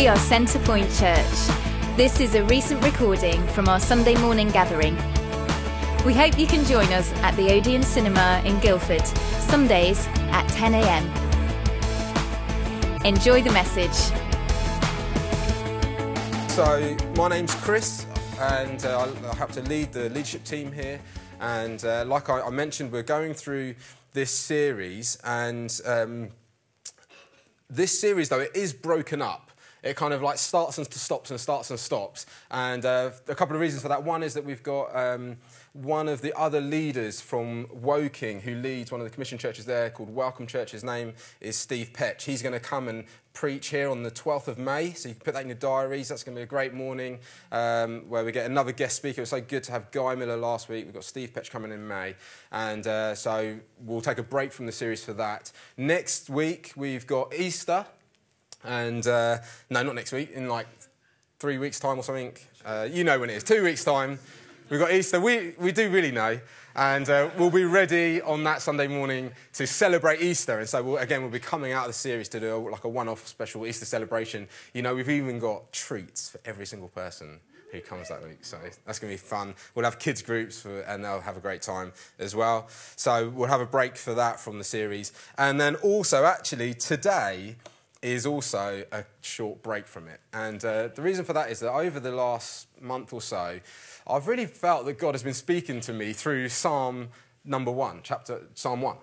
We are Centrepoint Church. This is a recent recording from our Sunday morning gathering. We hope you can join us at the Odeon Cinema in Guildford, Sundays at 10 a.m. Enjoy the message. So, my name's Chris, and uh, I have to lead the leadership team here. And uh, like I, I, mentioned, we're going through this series, and um, this series, though, it is broken up it kind of like starts and stops and starts and stops. And uh, a couple of reasons for that. One is that we've got um, one of the other leaders from Woking who leads one of the commission churches there called Welcome Church. His name is Steve Petch. He's going to come and preach here on the 12th of May. So you can put that in your diaries. That's going to be a great morning um, where we get another guest speaker. It was so good to have Guy Miller last week. We've got Steve Petch coming in May. And uh, so we'll take a break from the series for that. Next week, we've got Easter. And uh, no, not next week, in like three weeks' time or something. Uh, you know when it is, two weeks' time. We've got Easter. We, we do really know. And uh, we'll be ready on that Sunday morning to celebrate Easter. And so, we'll, again, we'll be coming out of the series to do a, like a one off special Easter celebration. You know, we've even got treats for every single person who comes that week. So that's going to be fun. We'll have kids groups for, and they'll have a great time as well. So we'll have a break for that from the series. And then also, actually, today is also a short break from it. And uh, the reason for that is that over the last month or so, I've really felt that God has been speaking to me through Psalm number one, chapter Psalm one.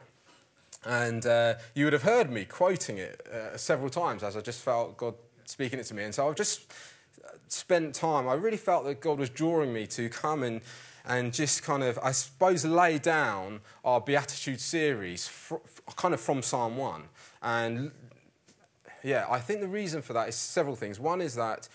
And uh, you would have heard me quoting it uh, several times as I just felt God speaking it to me. And so I've just spent time, I really felt that God was drawing me to come and and just kind of, I suppose, lay down our Beatitude series, fr- kind of from Psalm 1, and yeah, I think the reason for that is several things. One is that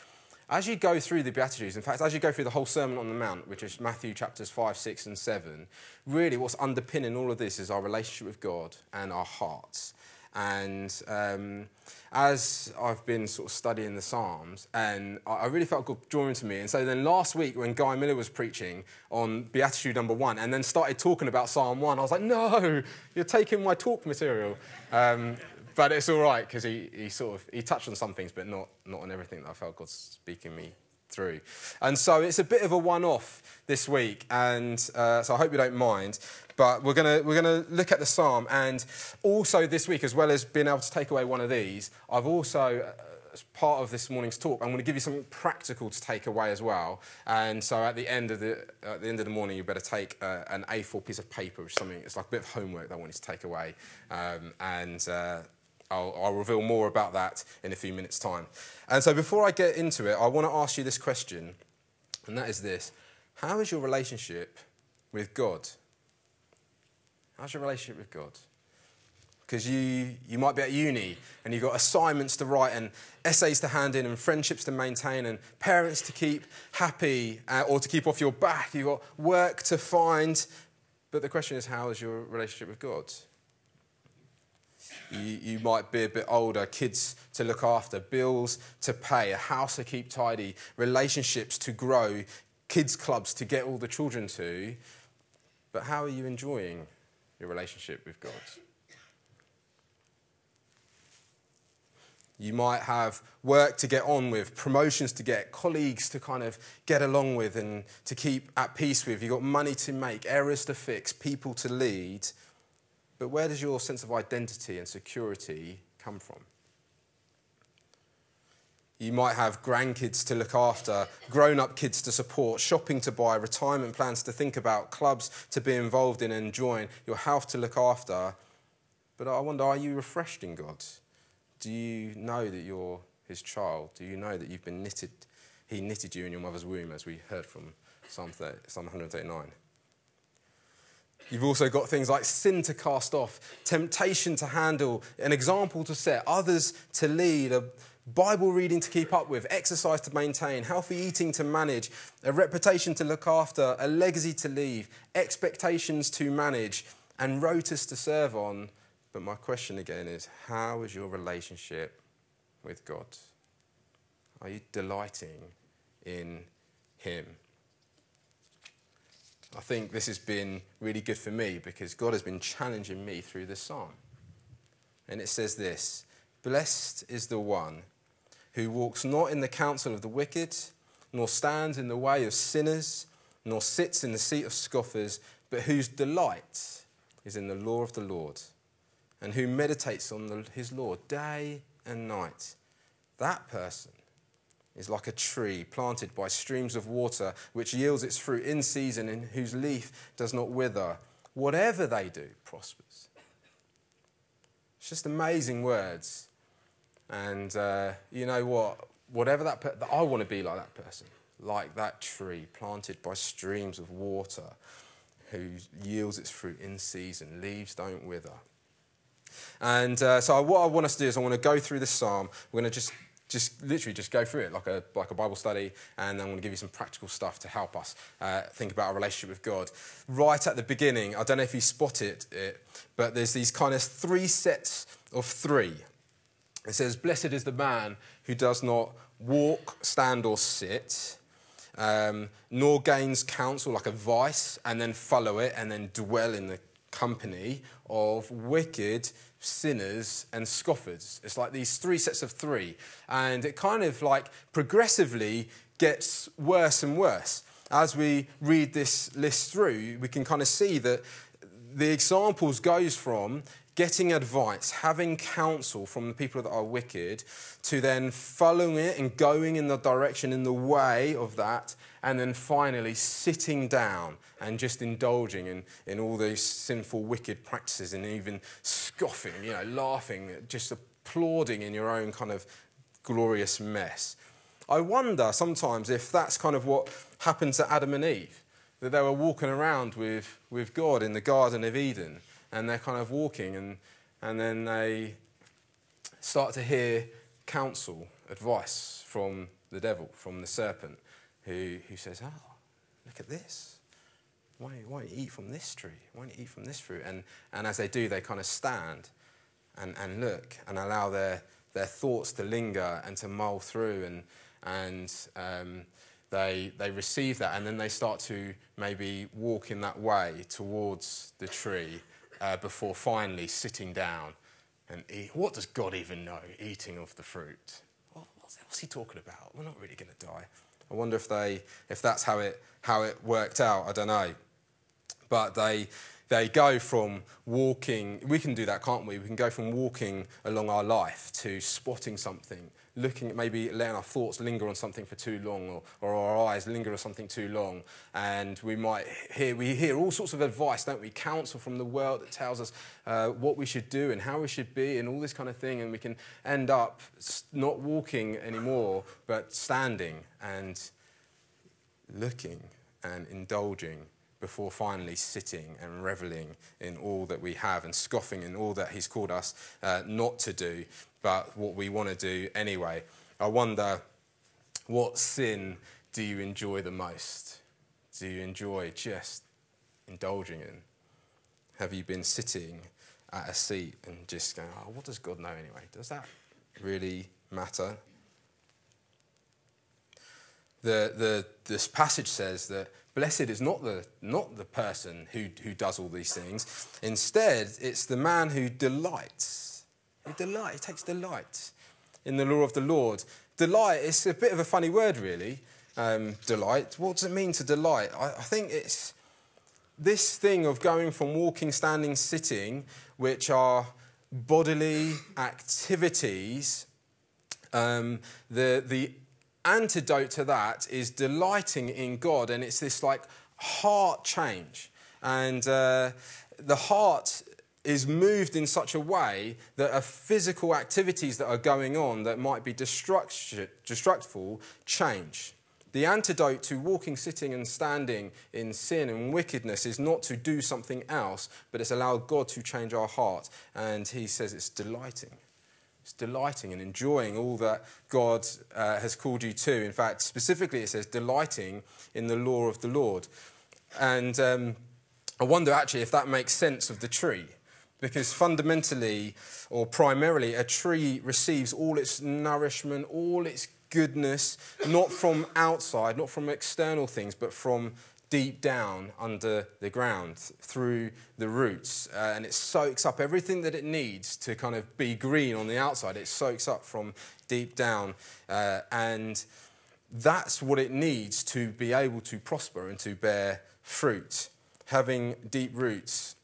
as you go through the Beatitudes, in fact, as you go through the whole Sermon on the Mount, which is Matthew chapters 5, 6, and 7, really what's underpinning all of this is our relationship with God and our hearts. And um, as I've been sort of studying the Psalms, and I really felt God drawing to me. And so then last week, when Guy Miller was preaching on Beatitude number one, and then started talking about Psalm one, I was like, no, you're taking my talk material. Um, but it's all right because he, he sort of he touched on some things, but not not on everything that I felt God speaking me through. And so it's a bit of a one-off this week, and uh, so I hope you don't mind. But we're gonna we're gonna look at the psalm, and also this week, as well as being able to take away one of these, I've also. Uh, as part of this morning's talk, I'm going to give you something practical to take away as well. And so at the end of the, at the, end of the morning, you better take uh, an A4 piece of paper, which is something, it's like a bit of homework that I want you to take away. Um, and uh, I'll, I'll, reveal more about that in a few minutes' time. And so, before I get into it, I want to ask you this question, and that is this How is your relationship with God? How's your relationship with God? Because you, you might be at uni and you've got assignments to write and essays to hand in and friendships to maintain and parents to keep happy uh, or to keep off your back. You've got work to find. But the question is, how is your relationship with God? You, you, might be a bit older, kids to look after, bills to pay, a house to keep tidy, relationships to grow, kids' clubs to get all the children to. But how are you enjoying your relationship with God? You might have work to get on with, promotions to get, colleagues to kind of get along with and to keep at peace with. You've got money to make, errors to fix, people to lead. But where does your sense of identity and security come from? You might have grandkids to look after, grown up kids to support, shopping to buy, retirement plans to think about, clubs to be involved in and join, your health to look after. But I wonder are you refreshed in God? Do you know that you're His child? Do you know that you've been knitted? He knitted you in your mother's womb, as we heard from Psalm, 30, Psalm 139. You've also got things like sin to cast off, temptation to handle, an example to set, others to lead, a Bible reading to keep up with, exercise to maintain, healthy eating to manage, a reputation to look after, a legacy to leave, expectations to manage, and rotas to serve on. But my question again is how is your relationship with God? Are you delighting in Him? I think this has been really good for me because God has been challenging me through this psalm. And it says this Blessed is the one who walks not in the counsel of the wicked, nor stands in the way of sinners, nor sits in the seat of scoffers, but whose delight is in the law of the Lord, and who meditates on the, his law day and night. That person is like a tree planted by streams of water, which yields its fruit in season, and whose leaf does not wither. Whatever they do prospers. It's just amazing words. And uh, you know what? Whatever that, per- I want to be like that person, like that tree planted by streams of water, who yields its fruit in season. Leaves don't wither. And uh, so, what I want us to do is, I want to go through this psalm. We're going to just just literally just go through it like a, like a Bible study, and I'm going to give you some practical stuff to help us uh, think about our relationship with God. Right at the beginning, I don't know if you spotted it, but there's these kind of three sets of three. It says, Blessed is the man who does not walk, stand, or sit, um, nor gains counsel like advice, and then follow it, and then dwell in the company of wicked sinners and scoffers. It's like these three sets of three. And it kind of like progressively gets worse and worse. As we read this list through, we can kind of see that the examples goes from getting advice, having counsel from the people that are wicked, to then following it and going in the direction, in the way of that, and then finally sitting down and just indulging in, in all these sinful, wicked practices and even scoffing, you know, laughing, just applauding in your own kind of glorious mess. I wonder sometimes if that's kind of what happened to Adam and Eve, that they were walking around with, with God in the Garden of Eden and they're kind of walking, and, and then they start to hear counsel, advice from the devil, from the serpent, who, who says, Oh, look at this. Why, why don't you eat from this tree? Why don't you eat from this fruit? And, and as they do, they kind of stand and, and look and allow their, their thoughts to linger and to mull through. And, and um, they, they receive that and then they start to maybe walk in that way towards the tree uh, before finally sitting down and eat. What does God even know? Eating of the fruit. what's, what's he talking about? We're not really going to die. I wonder if they, if that's how it, how it worked out. I don't know. But they, they go from walking. We can do that, can't we? We can go from walking along our life to spotting something looking at maybe letting our thoughts linger on something for too long or, or our eyes linger on something too long. And we might hear, we hear all sorts of advice, don't we? Counsel from the world that tells us uh, what we should do and how we should be and all this kind of thing. And we can end up not walking anymore, but standing and looking and indulging before finally sitting and reveling in all that we have and scoffing in all that He's called us uh, not to do but what we want to do anyway. I wonder what sin do you enjoy the most? Do you enjoy just indulging in? Have you been sitting at a seat and just going, oh, what does God know anyway? Does that really matter? The, the, this passage says that blessed is not the, not the person who, who does all these things. Instead, it's the man who delights he delight, he takes delight in the law of the Lord. Delight is a bit of a funny word, really. Um, delight. What does it mean to delight? I, I think it's this thing of going from walking, standing, sitting, which are bodily activities. Um, the, the antidote to that is delighting in God, and it's this like heart change. And uh, the heart is moved in such a way that physical activities that are going on that might be destructful change. The antidote to walking, sitting, and standing in sin and wickedness is not to do something else, but it's allow God to change our heart. And he says it's delighting. It's delighting and enjoying all that God uh, has called you to. In fact, specifically, it says delighting in the law of the Lord. And um, I wonder actually if that makes sense of the tree because fundamentally or primarily a tree receives all its nourishment, all its goodness, not from outside, not from external things, but from deep down under the ground through the roots. Uh, and it soaks up everything that it needs to kind of be green on the outside. It soaks up from deep down. Uh, and that's what it needs to be able to prosper and to bear fruit. Having deep roots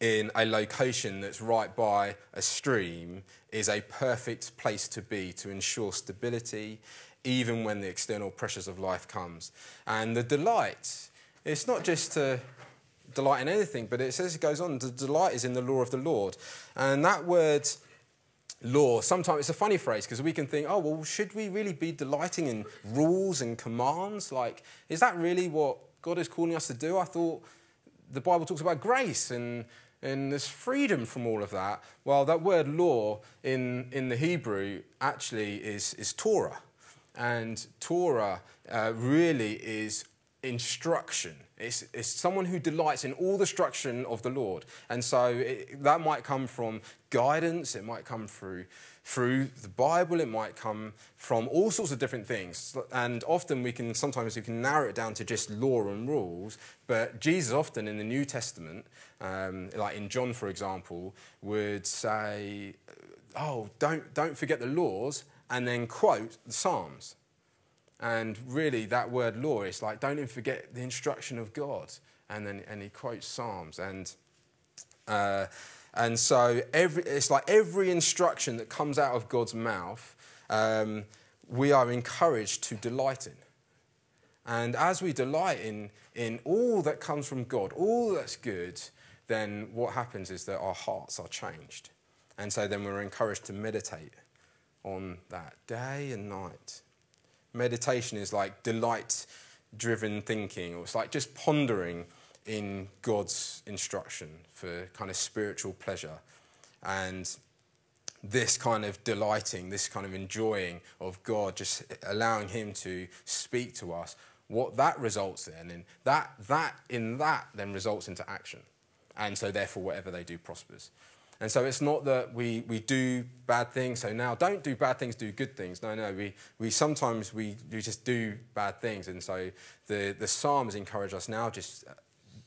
in a location that's right by a stream is a perfect place to be to ensure stability even when the external pressures of life comes and the delight it's not just to delight in anything but it says it goes on the delight is in the law of the lord and that word law sometimes it's a funny phrase because we can think oh well should we really be delighting in rules and commands like is that really what god is calling us to do i thought the bible talks about grace and and there's freedom from all of that. Well, that word law in, in the Hebrew actually is, is Torah. And Torah uh, really is instruction. It's, it's someone who delights in all the instruction of the Lord. And so it, that might come from guidance, it might come through through the Bible, it might come from all sorts of different things. And often we can, sometimes we can narrow it down to just law and rules. But Jesus often in the New Testament, um, like in John, for example, would say, oh, don't, don't forget the laws, and then quote the Psalms. And really, that word law is like, don't even forget the instruction of God. And then and he quotes Psalms. And uh, and so every, it's like every instruction that comes out of God's mouth, um, we are encouraged to delight in. And as we delight in, in all that comes from God, all that's good, then what happens is that our hearts are changed. And so then we're encouraged to meditate on that day and night. Meditation is like delight driven thinking, or it's like just pondering in God's instruction for kind of spiritual pleasure. And this kind of delighting, this kind of enjoying of God, just allowing Him to speak to us, what that results in, and that, that in that then results into action. And so, therefore, whatever they do prospers. And so it's not that we, we do bad things, so now don't do bad things, do good things. No, no, we, we sometimes we, we just do bad things. And so the, the Psalms encourage us now just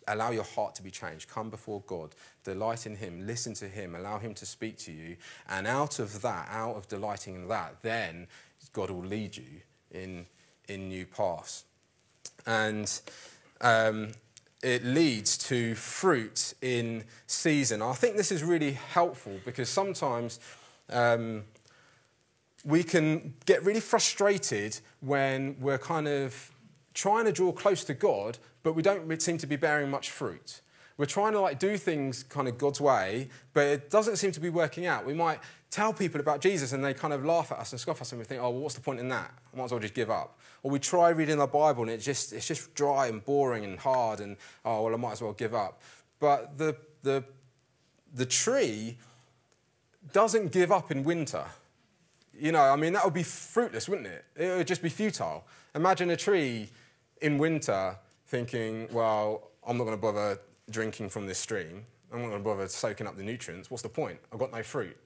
allow your heart to be changed. Come before God, delight in Him, listen to Him, allow Him to speak to you. And out of that, out of delighting in that, then God will lead you in, in new paths. And um, it leads to fruit in season. I think this is really helpful because sometimes um, we can get really frustrated when we're kind of trying to draw close to God, but we don't seem to be bearing much fruit. We're trying to like do things kind of God's way, but it doesn't seem to be working out. We might tell people about Jesus and they kind of laugh at us and scoff at us and we think, oh, well, what's the point in that? I might as well just give up. Or we try reading the Bible and it's just, it's just dry and boring and hard and, oh, well, I might as well give up. But the, the, the tree doesn't give up in winter. You know, I mean, that would be fruitless, wouldn't it? It would just be futile. Imagine a tree in winter thinking, well, I'm not going to bother drinking from this stream. I'm not going to bother soaking up the nutrients. What's the point? I've got no fruit.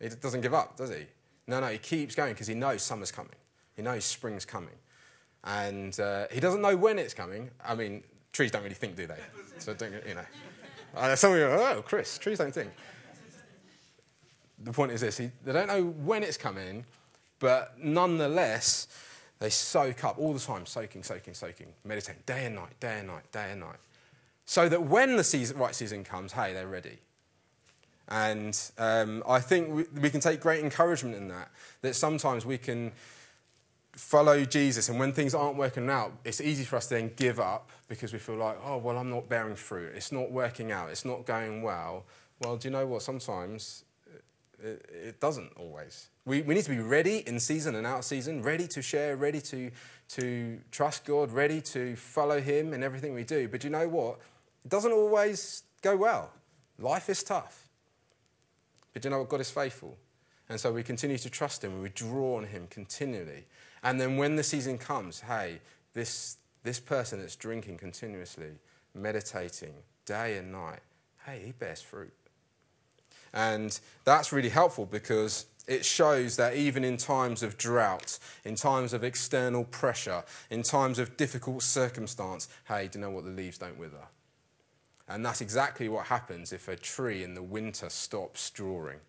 He doesn't give up, does he? No, no, he keeps going because he knows summer's coming. He knows spring's coming. And uh, he doesn't know when it's coming. I mean, trees don't really think, do they? So, don't, you know. Uh, some of you are, oh, Chris, trees don't think. The point is this he, they don't know when it's coming, but nonetheless, they soak up all the time, soaking, soaking, soaking, meditating day and night, day and night, day and night. So that when the season, right season comes, hey, they're ready. And um, I think we, we can take great encouragement in that, that sometimes we can follow Jesus, and when things aren't working out, it's easy for us to then give up because we feel like, oh, well, I'm not bearing fruit. It's not working out. It's not going well. Well, do you know what? Sometimes it, it doesn't always. We, we need to be ready in season and out season, ready to share, ready to, to trust God, ready to follow Him in everything we do. But do you know what? It doesn't always go well. Life is tough. But you know what? God is faithful. And so we continue to trust Him, we draw on Him continually. And then when the season comes, hey, this, this person that's drinking continuously, meditating day and night, hey, he bears fruit. And that's really helpful because It shows that even in times of drought, in times of external pressure, in times of difficult circumstance, hey, do you know what? The leaves don't wither. And that's exactly what happens if a tree in the winter stops drawing.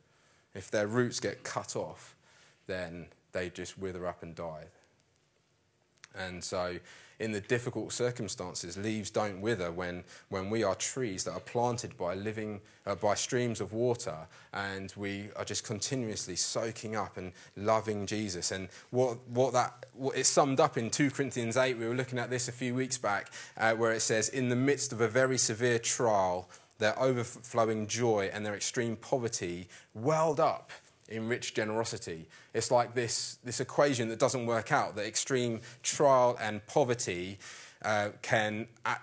If their roots get cut off, then they just wither up and die. And so in the difficult circumstances. Leaves don't wither when, when we are trees that are planted by living uh, by streams of water, and we are just continuously soaking up and loving Jesus. And what, what that what it's summed up in 2 Corinthians 8. We were looking at this a few weeks back, uh, where it says, "In the midst of a very severe trial." Their overflowing joy and their extreme poverty welled up in rich generosity. It's like this, this equation that doesn't work out that extreme trial and poverty uh, can, a-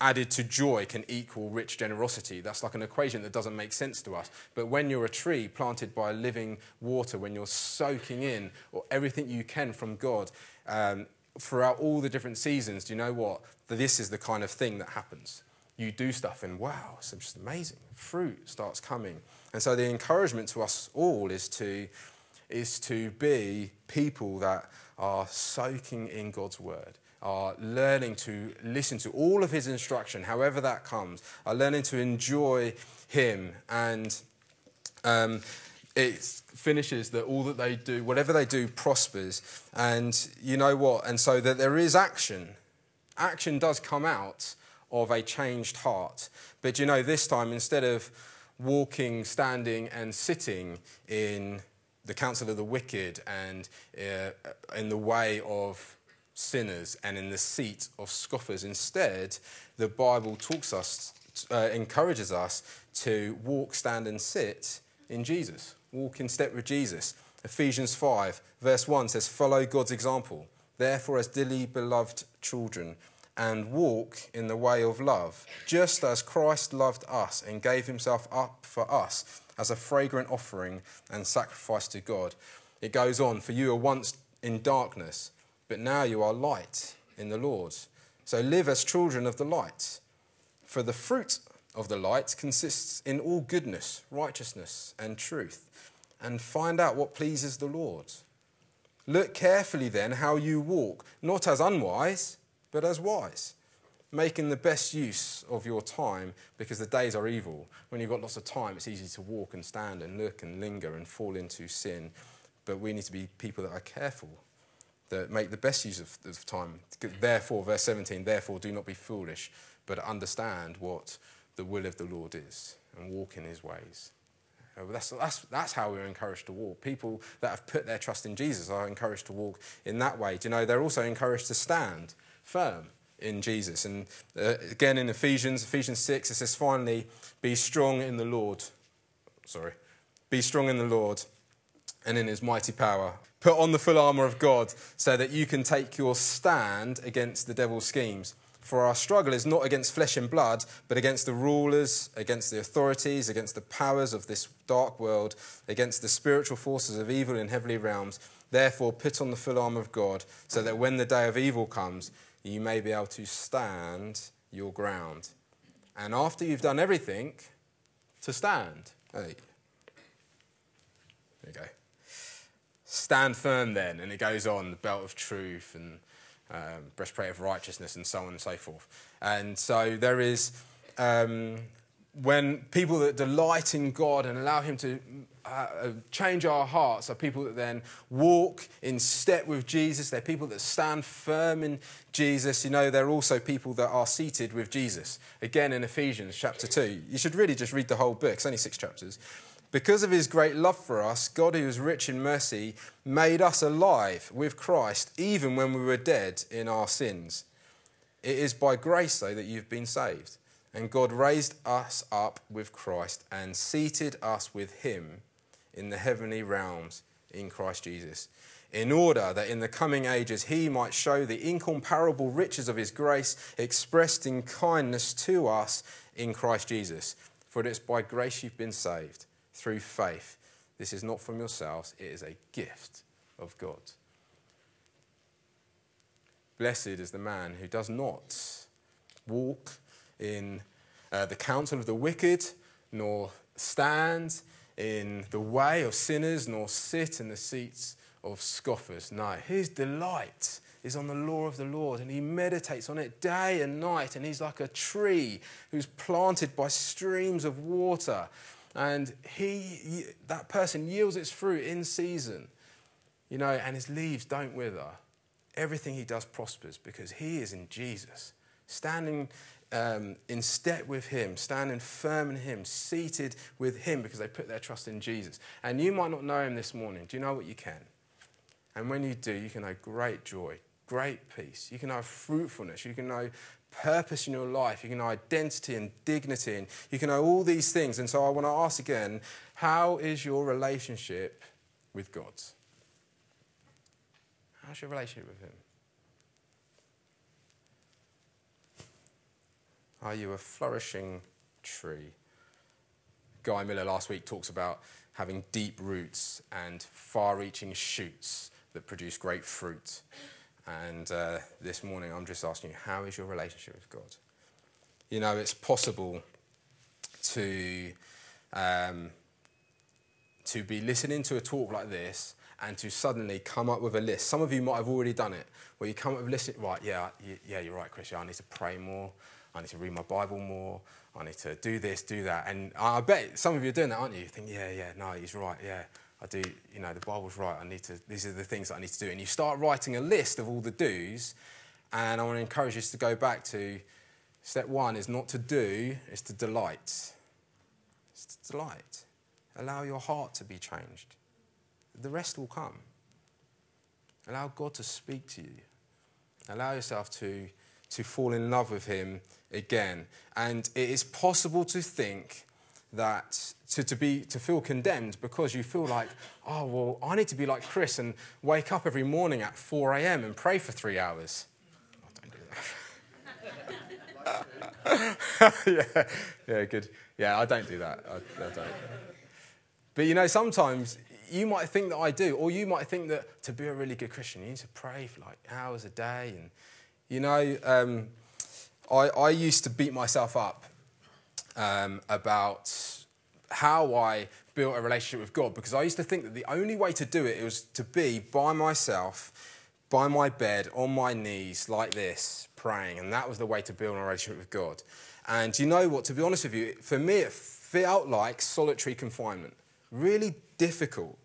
added to joy, can equal rich generosity. That's like an equation that doesn't make sense to us. But when you're a tree planted by living water, when you're soaking in or everything you can from God, um, throughout all the different seasons, do you know what? This is the kind of thing that happens. You do stuff and wow, it's just amazing. Fruit starts coming. And so the encouragement to us all is to, is to be people that are soaking in God's word, are learning to listen to all of his instruction, however that comes, are learning to enjoy him. And um, it finishes that all that they do, whatever they do, prospers. And you know what? And so that there is action. Action does come out of a changed heart. But you know, this time, instead of walking, standing, and sitting in the counsel of the wicked and uh, in the way of sinners and in the seat of scoffers. Instead, the Bible talks us, uh, encourages us to walk, stand, and sit in Jesus. Walk in step with Jesus. Ephesians 5, verse 1 says, Follow God's example. Therefore, as dearly beloved children, and walk in the way of love, just as Christ loved us and gave himself up for us as a fragrant offering and sacrifice to God. It goes on, for you were once in darkness, but now you are light in the Lord. So live as children of the light. For the fruit of the light consists in all goodness, righteousness, and truth. And find out what pleases the Lord. Look carefully then how you walk, not as unwise but as wise, making the best use of your time because the days are evil. When you've got lots of time, it's easy to walk and stand and look and linger and fall into sin. But we need to be people that are careful, that make the best use of, of time. Therefore, verse 17, therefore do not be foolish, but understand what the will of the Lord is and walk in his ways. Uh, that's, that's, that's how we're encouraged to walk. People that have put their trust in Jesus are encouraged to walk in that way. Do you know, they're also encouraged to stand firm in Jesus. And uh, again in Ephesians, Ephesians 6, it says, finally, be strong in the Lord. Sorry. Be strong in the Lord and in his mighty power. Put on the full armour of God so that you can take your stand against the devil's schemes. For our struggle is not against flesh and blood, but against the rulers, against the authorities, against the powers of this dark world, against the spiritual forces of evil in heavenly realms. Therefore, put on the full armour of God, so that when the day of evil comes, you may be able to stand your ground. And after you've done everything, to stand. Hey. There you go. Stand firm then. And it goes on the belt of truth and um, breastplate of righteousness and so on and so forth. And so there is. Um, when people that delight in God and allow Him to uh, change our hearts are people that then walk in step with Jesus. They're people that stand firm in Jesus. You know, they're also people that are seated with Jesus. Again, in Ephesians chapter 2. You should really just read the whole book, it's only six chapters. Because of his great love for us, God, who is rich in mercy, made us alive with Christ even when we were dead in our sins. It is by grace, though, that you've been saved. And God raised us up with Christ and seated us with him in the heavenly realms in Christ Jesus, in order that in the coming ages he might show the incomparable riches of his grace expressed in kindness to us in Christ Jesus. For it is by grace you've been saved through faith. This is not from yourselves, it is a gift of God. Blessed is the man who does not walk in uh, the counsel of the wicked, nor stand in the way of sinners, nor sit in the seats of scoffers. No, his delight is on the law of the Lord, and he meditates on it day and night. And he's like a tree who's planted by streams of water. And he, that person yields its fruit in season, you know, and his leaves don't wither. Everything he does prospers because he is in Jesus, standing um, in step with him, standing firm in him, seated with him because they put their trust in Jesus. And you might not know him this morning. Do you know what you can? And when you do, you can know great joy, great peace. You can know fruitfulness. You can know purpose in your life. You can know identity and dignity. And you can know all these things. And so I want to ask again how is your relationship with God? How's your relationship with Him? Are you a flourishing tree? Guy Miller last week talks about having deep roots and far reaching shoots that produce great fruit. And uh, this morning, I'm just asking you, how is your relationship with God? You know, it's possible to, um, to be listening to a talk like this and to suddenly come up with a list. Some of you might have already done it, where you come up with a list, right, yeah, yeah, you're right, Chris, yeah, I need to pray more, I need to read my Bible more, I need to do this, do that. And I bet some of you are doing that, aren't you? You think, yeah, yeah, no, he's right, yeah. I do, you know, the Bible's right. I need to, these are the things that I need to do. And you start writing a list of all the do's. And I want to encourage you to go back to step one is not to do, it's to delight. It's to delight. Allow your heart to be changed. The rest will come. Allow God to speak to you. Allow yourself to, to fall in love with Him again. And it is possible to think that to, to, be, to feel condemned because you feel like, oh, well, I need to be like Chris and wake up every morning at 4 a.m. and pray for three hours. Oh, don't do that. yeah, yeah, good. Yeah, I don't do that. I, I don't. But you know, sometimes you might think that I do, or you might think that to be a really good Christian, you need to pray for like hours a day. And you know, um, I, I used to beat myself up um, about how I built a relationship with God because I used to think that the only way to do it was to be by myself, by my bed, on my knees, like this, praying. And that was the way to build a relationship with God. And you know what? To be honest with you, for me, it felt like solitary confinement. Really difficult.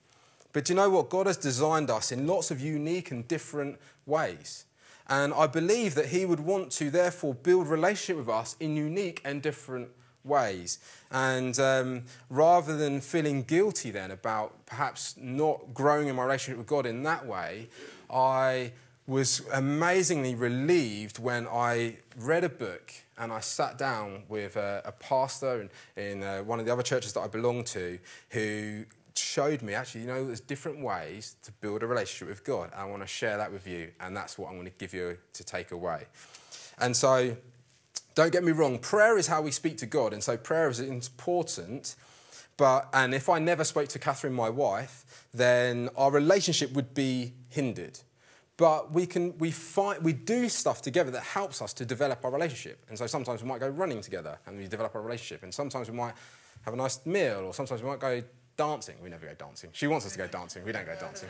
But you know what? God has designed us in lots of unique and different ways. And I believe that He would want to, therefore, build relationship with us in unique and different ways. And um, rather than feeling guilty then about perhaps not growing in my relationship with God in that way, I was amazingly relieved when I read a book and I sat down with a, a pastor in, in uh, one of the other churches that I belong to who showed me actually, you know, there's different ways to build a relationship with God. I want to share that with you, and that's what I'm going to give you to take away. And so don't get me wrong, prayer is how we speak to God, and so prayer is important. But, and if I never spoke to Catherine, my wife, then our relationship would be hindered. But we can we find we do stuff together that helps us to develop our relationship. And so sometimes we might go running together and we develop our relationship. And sometimes we might have a nice meal, or sometimes we might go dancing. We never go dancing. She wants us to go dancing. We don't go dancing.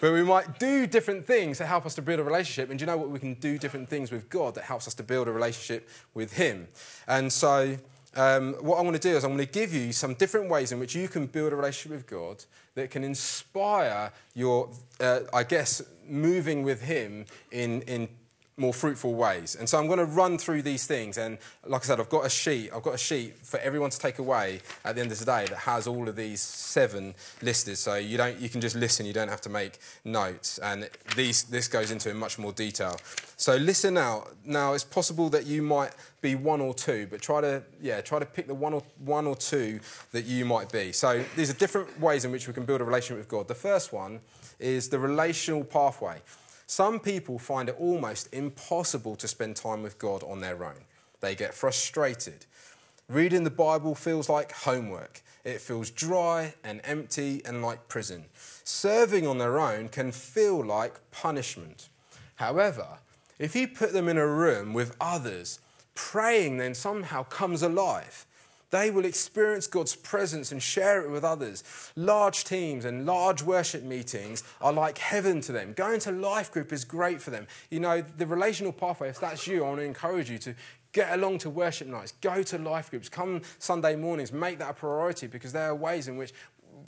but we might do different things to help us to build a relationship. And do you know what? We can do different things with God that helps us to build a relationship with Him. And so, um, what I want to do is I'm going to give you some different ways in which you can build a relationship with God that can inspire your, uh, I guess, moving with Him in, in more fruitful ways. And so I'm going to run through these things. And like I said, I've got a sheet. I've got a sheet for everyone to take away at the end of the day that has all of these seven listed. So you don't you can just listen. You don't have to make notes. And these this goes into in much more detail. So listen out. Now it's possible that you might be one or two, but try to yeah try to pick the one or one or two that you might be. So these are different ways in which we can build a relationship with God. The first one is the relational pathway. Some people find it almost impossible to spend time with God on their own. They get frustrated. Reading the Bible feels like homework. It feels dry and empty and like prison. Serving on their own can feel like punishment. However, if you put them in a room with others, praying then somehow comes alive. They will experience God's presence and share it with others. Large teams and large worship meetings are like heaven to them. Going to life group is great for them. You know, the relational pathway, if that's you, I want to encourage you to get along to worship nights, go to life groups, come Sunday mornings, make that a priority because there are ways in which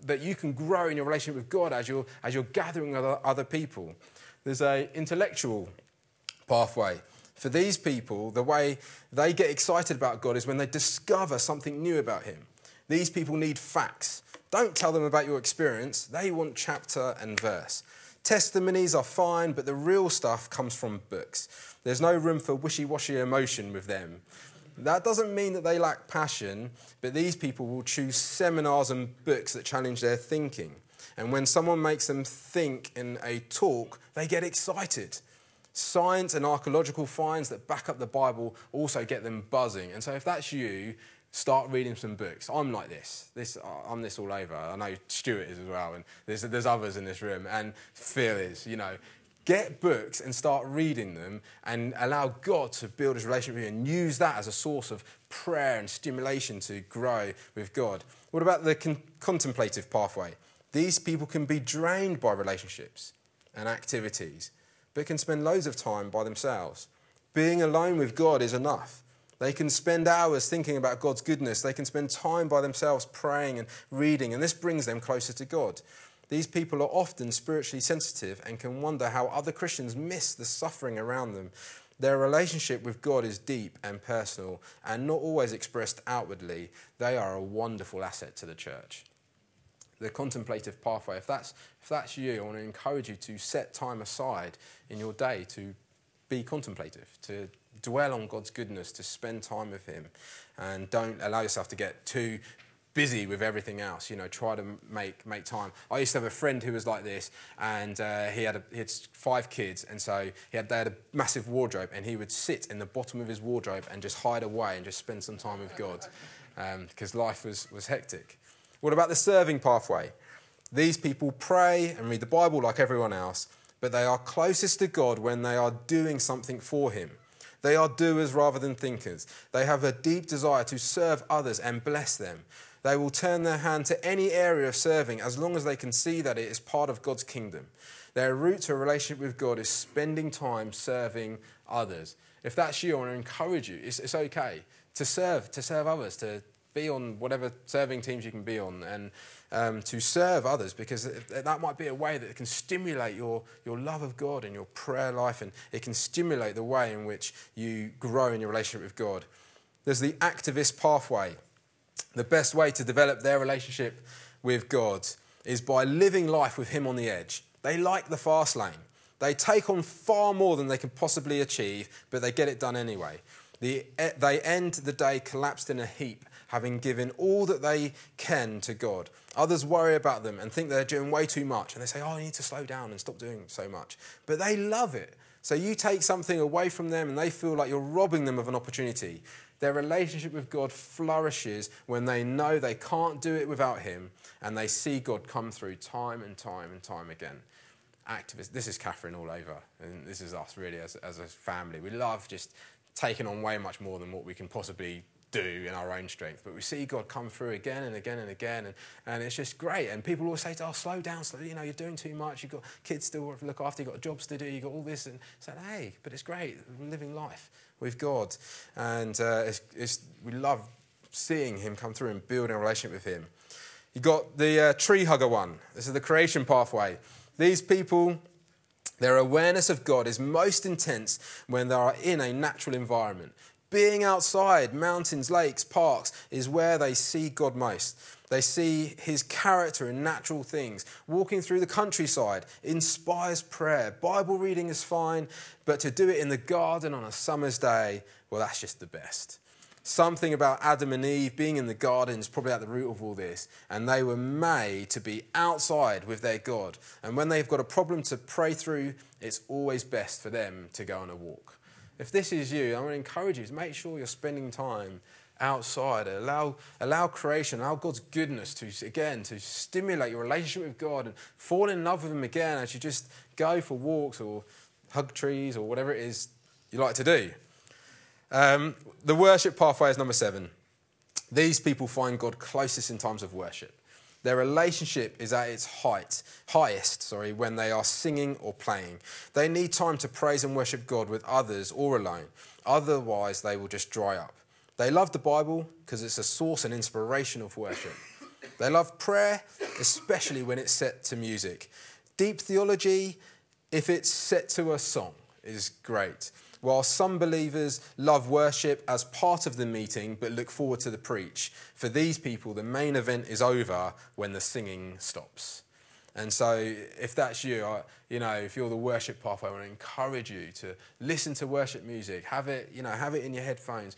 that you can grow in your relationship with God as you're, as you're gathering with other people. There's a intellectual pathway. For these people, the way they get excited about God is when they discover something new about Him. These people need facts. Don't tell them about your experience, they want chapter and verse. Testimonies are fine, but the real stuff comes from books. There's no room for wishy washy emotion with them. That doesn't mean that they lack passion, but these people will choose seminars and books that challenge their thinking. And when someone makes them think in a talk, they get excited. Science and archaeological finds that back up the Bible also get them buzzing. And so, if that's you, start reading some books. I'm like this. this uh, I'm this all over. I know Stuart is as well, and there's, there's others in this room, and Phil is, you know. Get books and start reading them and allow God to build his relationship with you and use that as a source of prayer and stimulation to grow with God. What about the con- contemplative pathway? These people can be drained by relationships and activities but can spend loads of time by themselves. Being alone with God is enough. They can spend hours thinking about God's goodness. They can spend time by themselves praying and reading, and this brings them closer to God. These people are often spiritually sensitive and can wonder how other Christians miss the suffering around them. Their relationship with God is deep and personal and not always expressed outwardly. They are a wonderful asset to the church the contemplative pathway, if that's, if that's you, I want to encourage you to set time aside in your day to be contemplative, to dwell on God's goodness, to spend time with Him, and don't allow yourself to get too busy with everything else. You know, try to make make time. I used to have a friend who was like this, and uh, he had a, he had five kids, and so he had they had a massive wardrobe, and he would sit in the bottom of his wardrobe and just hide away and just spend some time with God, because um, life was was hectic. What about the serving pathway? These people pray and read the Bible like everyone else, but they are closest to God when they are doing something for Him. They are doers rather than thinkers. They have a deep desire to serve others and bless them. They will turn their hand to any area of serving as long as they can see that it is part of God's kingdom. Their route to a relationship with God is spending time serving others. If that's you, I want to encourage you. It's, it's okay to serve, to serve others, to be on whatever serving teams you can be on and um, to serve others because that might be a way that can stimulate your, your love of God and your prayer life and it can stimulate the way in which you grow in your relationship with God. There's the activist pathway. The best way to develop their relationship with God is by living life with Him on the edge. They like the fast lane. They take on far more than they can possibly achieve, but they get it done anyway. The, they end the day collapsed in a heap having given all that they can to God. Others worry about them and think they're doing way too much, and they say, Oh, I need to slow down and stop doing so much. But they love it. So you take something away from them, and they feel like you're robbing them of an opportunity. Their relationship with God flourishes when they know they can't do it without Him, and they see God come through time and time and time again activists. This is Catherine all over, and this is us really as, as a family. We love just taking on way much more than what we can possibly do in our own strength. But we see God come through again and again and again, and, and it's just great. And people always say, "Oh, slow down, slow. You know, you're doing too much. You've got kids to look after. You've got jobs to do. You've got all this." And say, "Hey, but it's great. We're living life with God, and uh, it's, it's, we love seeing Him come through and building a relationship with Him." You've got the uh, tree hugger one. This is the creation pathway. These people. Their awareness of God is most intense when they are in a natural environment. Being outside, mountains, lakes, parks, is where they see God most. They see his character in natural things. Walking through the countryside inspires prayer. Bible reading is fine, but to do it in the garden on a summer's day, well, that's just the best. Something about Adam and Eve being in the garden is probably at the root of all this. And they were made to be outside with their God. And when they've got a problem to pray through, it's always best for them to go on a walk. If this is you, I want to encourage you to make sure you're spending time outside. Allow, allow creation, allow God's goodness to, again, to stimulate your relationship with God and fall in love with Him again as you just go for walks or hug trees or whatever it is you like to do. Um, the worship pathway is number seven. These people find God closest in times of worship. Their relationship is at its height, highest, sorry, when they are singing or playing. They need time to praise and worship God with others or alone. Otherwise, they will just dry up. They love the Bible because it's a source and inspiration of worship. They love prayer, especially when it's set to music. Deep theology, if it's set to a song, is great. While some believers love worship as part of the meeting but look forward to the preach, for these people, the main event is over when the singing stops. And so, if that's you, I, you know, if you're the worship pathway, I want to encourage you to listen to worship music. Have it, you know, have it in your headphones.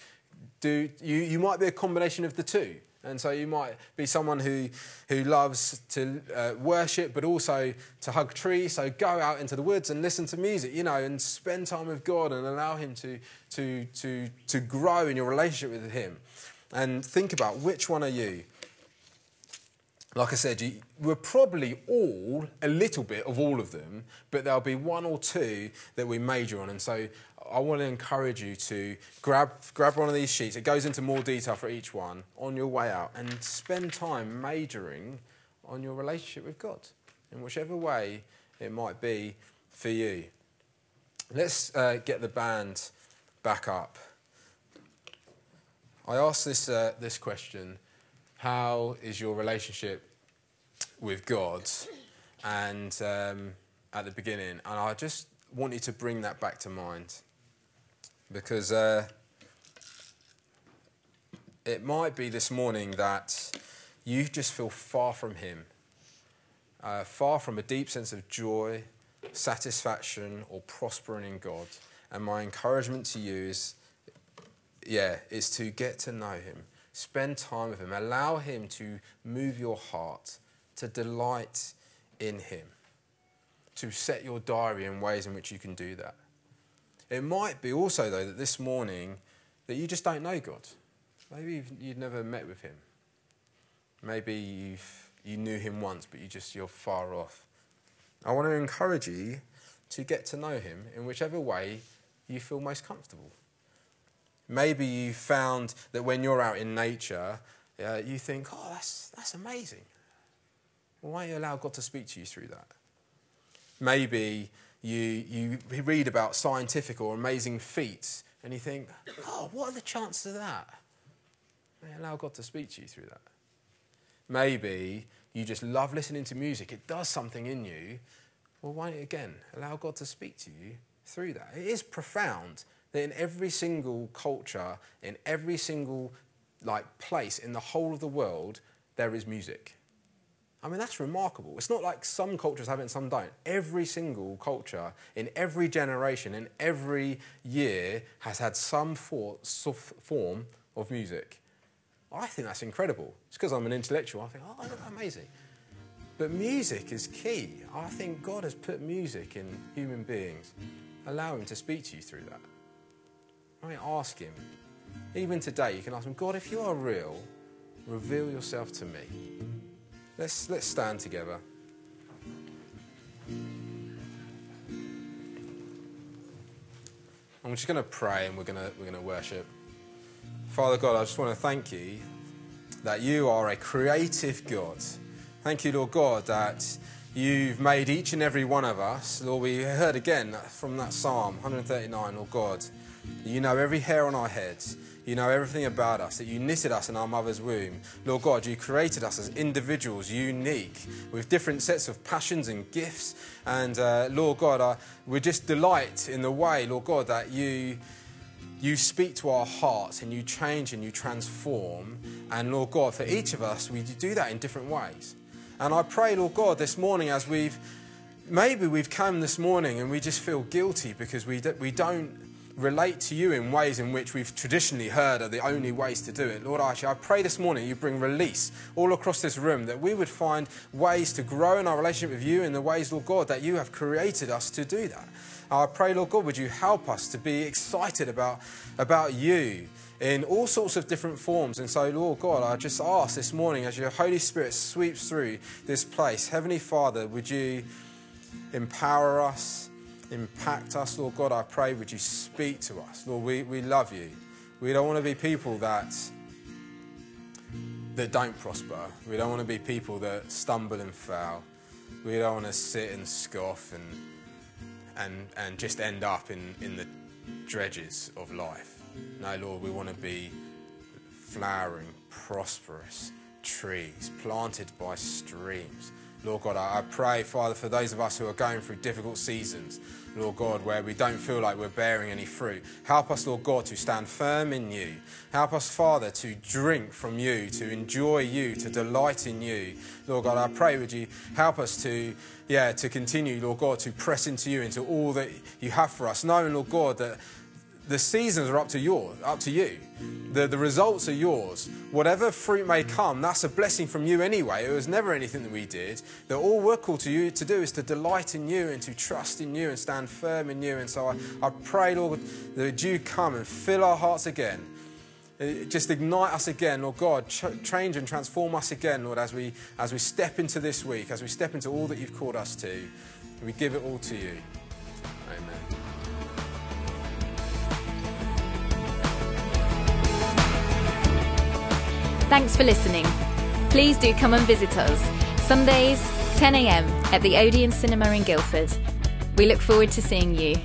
Do you? You might be a combination of the two. And so you might be someone who, who loves to uh, worship, but also to hug trees. So go out into the woods and listen to music, you know, and spend time with God and allow Him to, to, to, to grow in your relationship with Him. And think about which one are you? Like I said, you, we're probably all a little bit of all of them, but there'll be one or two that we major on. And so I want to encourage you to grab, grab one of these sheets. It goes into more detail for each one on your way out and spend time majoring on your relationship with God in whichever way it might be for you. Let's uh, get the band back up. I asked this, uh, this question How is your relationship with God? And um, at the beginning, and I just want you to bring that back to mind because uh, it might be this morning that you just feel far from Him, uh, far from a deep sense of joy, satisfaction, or prospering in God. And my encouragement to you is, yeah, is to get to know Him, spend time with Him, allow Him to move your heart, to delight in Him, to set your diary in ways in which you can do that. It might be also, though, that this morning that you just don't know God. Maybe you've, you've never met with Him. Maybe you've, you knew Him once, but you just you're far off. I want to encourage you to get to know Him in whichever way you feel most comfortable. Maybe you found that when you're out in nature, uh, you think, "Oh, that's that's amazing." Why don't you allow God to speak to you through that? Maybe you, you read about scientific or amazing feats and you think, oh, what are the chances of that? May allow God to speak to you through that. Maybe you just love listening to music, it does something in you. Well, why not again allow God to speak to you through that? It is profound that in every single culture, in every single like place in the whole of the world, there is music. I mean, that's remarkable. It's not like some cultures have it and some don't. Every single culture, in every generation, in every year, has had some for, form of music. I think that's incredible. It's because I'm an intellectual. I think, oh, that's amazing. But music is key. I think God has put music in human beings. Allow Him to speak to you through that. I mean, ask Him. Even today, you can ask Him, God, if you are real, reveal yourself to me. Let's, let's stand together. I'm just going to pray and we're going to, we're going to worship. Father God, I just want to thank you that you are a creative God. Thank you, Lord God, that you've made each and every one of us. Lord, we heard again from that Psalm 139, Lord God, you know every hair on our heads. You know everything about us, that you knitted us in our mother's womb. Lord God, you created us as individuals, unique, with different sets of passions and gifts. And uh, Lord God, uh, we just delight in the way, Lord God, that you, you speak to our hearts and you change and you transform. And Lord God, for each of us, we do that in different ways. And I pray, Lord God, this morning as we've maybe we've come this morning and we just feel guilty because we, we don't relate to you in ways in which we've traditionally heard are the only ways to do it. Lord Archie, I pray this morning you bring release all across this room, that we would find ways to grow in our relationship with you in the ways, Lord God, that you have created us to do that. I pray, Lord God, would you help us to be excited about, about you in all sorts of different forms. And so, Lord God, I just ask this morning as your Holy Spirit sweeps through this place, Heavenly Father, would you empower us? Impact us, Lord God, I pray, would you speak to us? Lord, we, we love you. We don't want to be people that that don't prosper. We don't want to be people that stumble and fail. We don't want to sit and scoff and, and, and just end up in, in the dredges of life. No, Lord, we want to be flowering, prosperous trees planted by streams. Lord God, I pray, Father, for those of us who are going through difficult seasons, Lord God, where we don't feel like we're bearing any fruit. Help us, Lord God, to stand firm in you. Help us, Father, to drink from you, to enjoy you, to delight in you. Lord God, I pray, would you help us to, yeah, to continue, Lord God, to press into you, into all that you have for us, knowing, Lord God, that the seasons are up to you, up to you. The, the results are yours. Whatever fruit may come, that's a blessing from you anyway. It was never anything that we did. That all we're called to you to do is to delight in you and to trust in you and stand firm in you. And so I, I pray, Lord, that you come and fill our hearts again. Uh, just ignite us again, Lord God. change and transform us again, Lord, as we, as we step into this week, as we step into all that you've called us to. We give it all to you. Amen. Thanks for listening. Please do come and visit us Sundays, 10am at the Odeon Cinema in Guildford. We look forward to seeing you.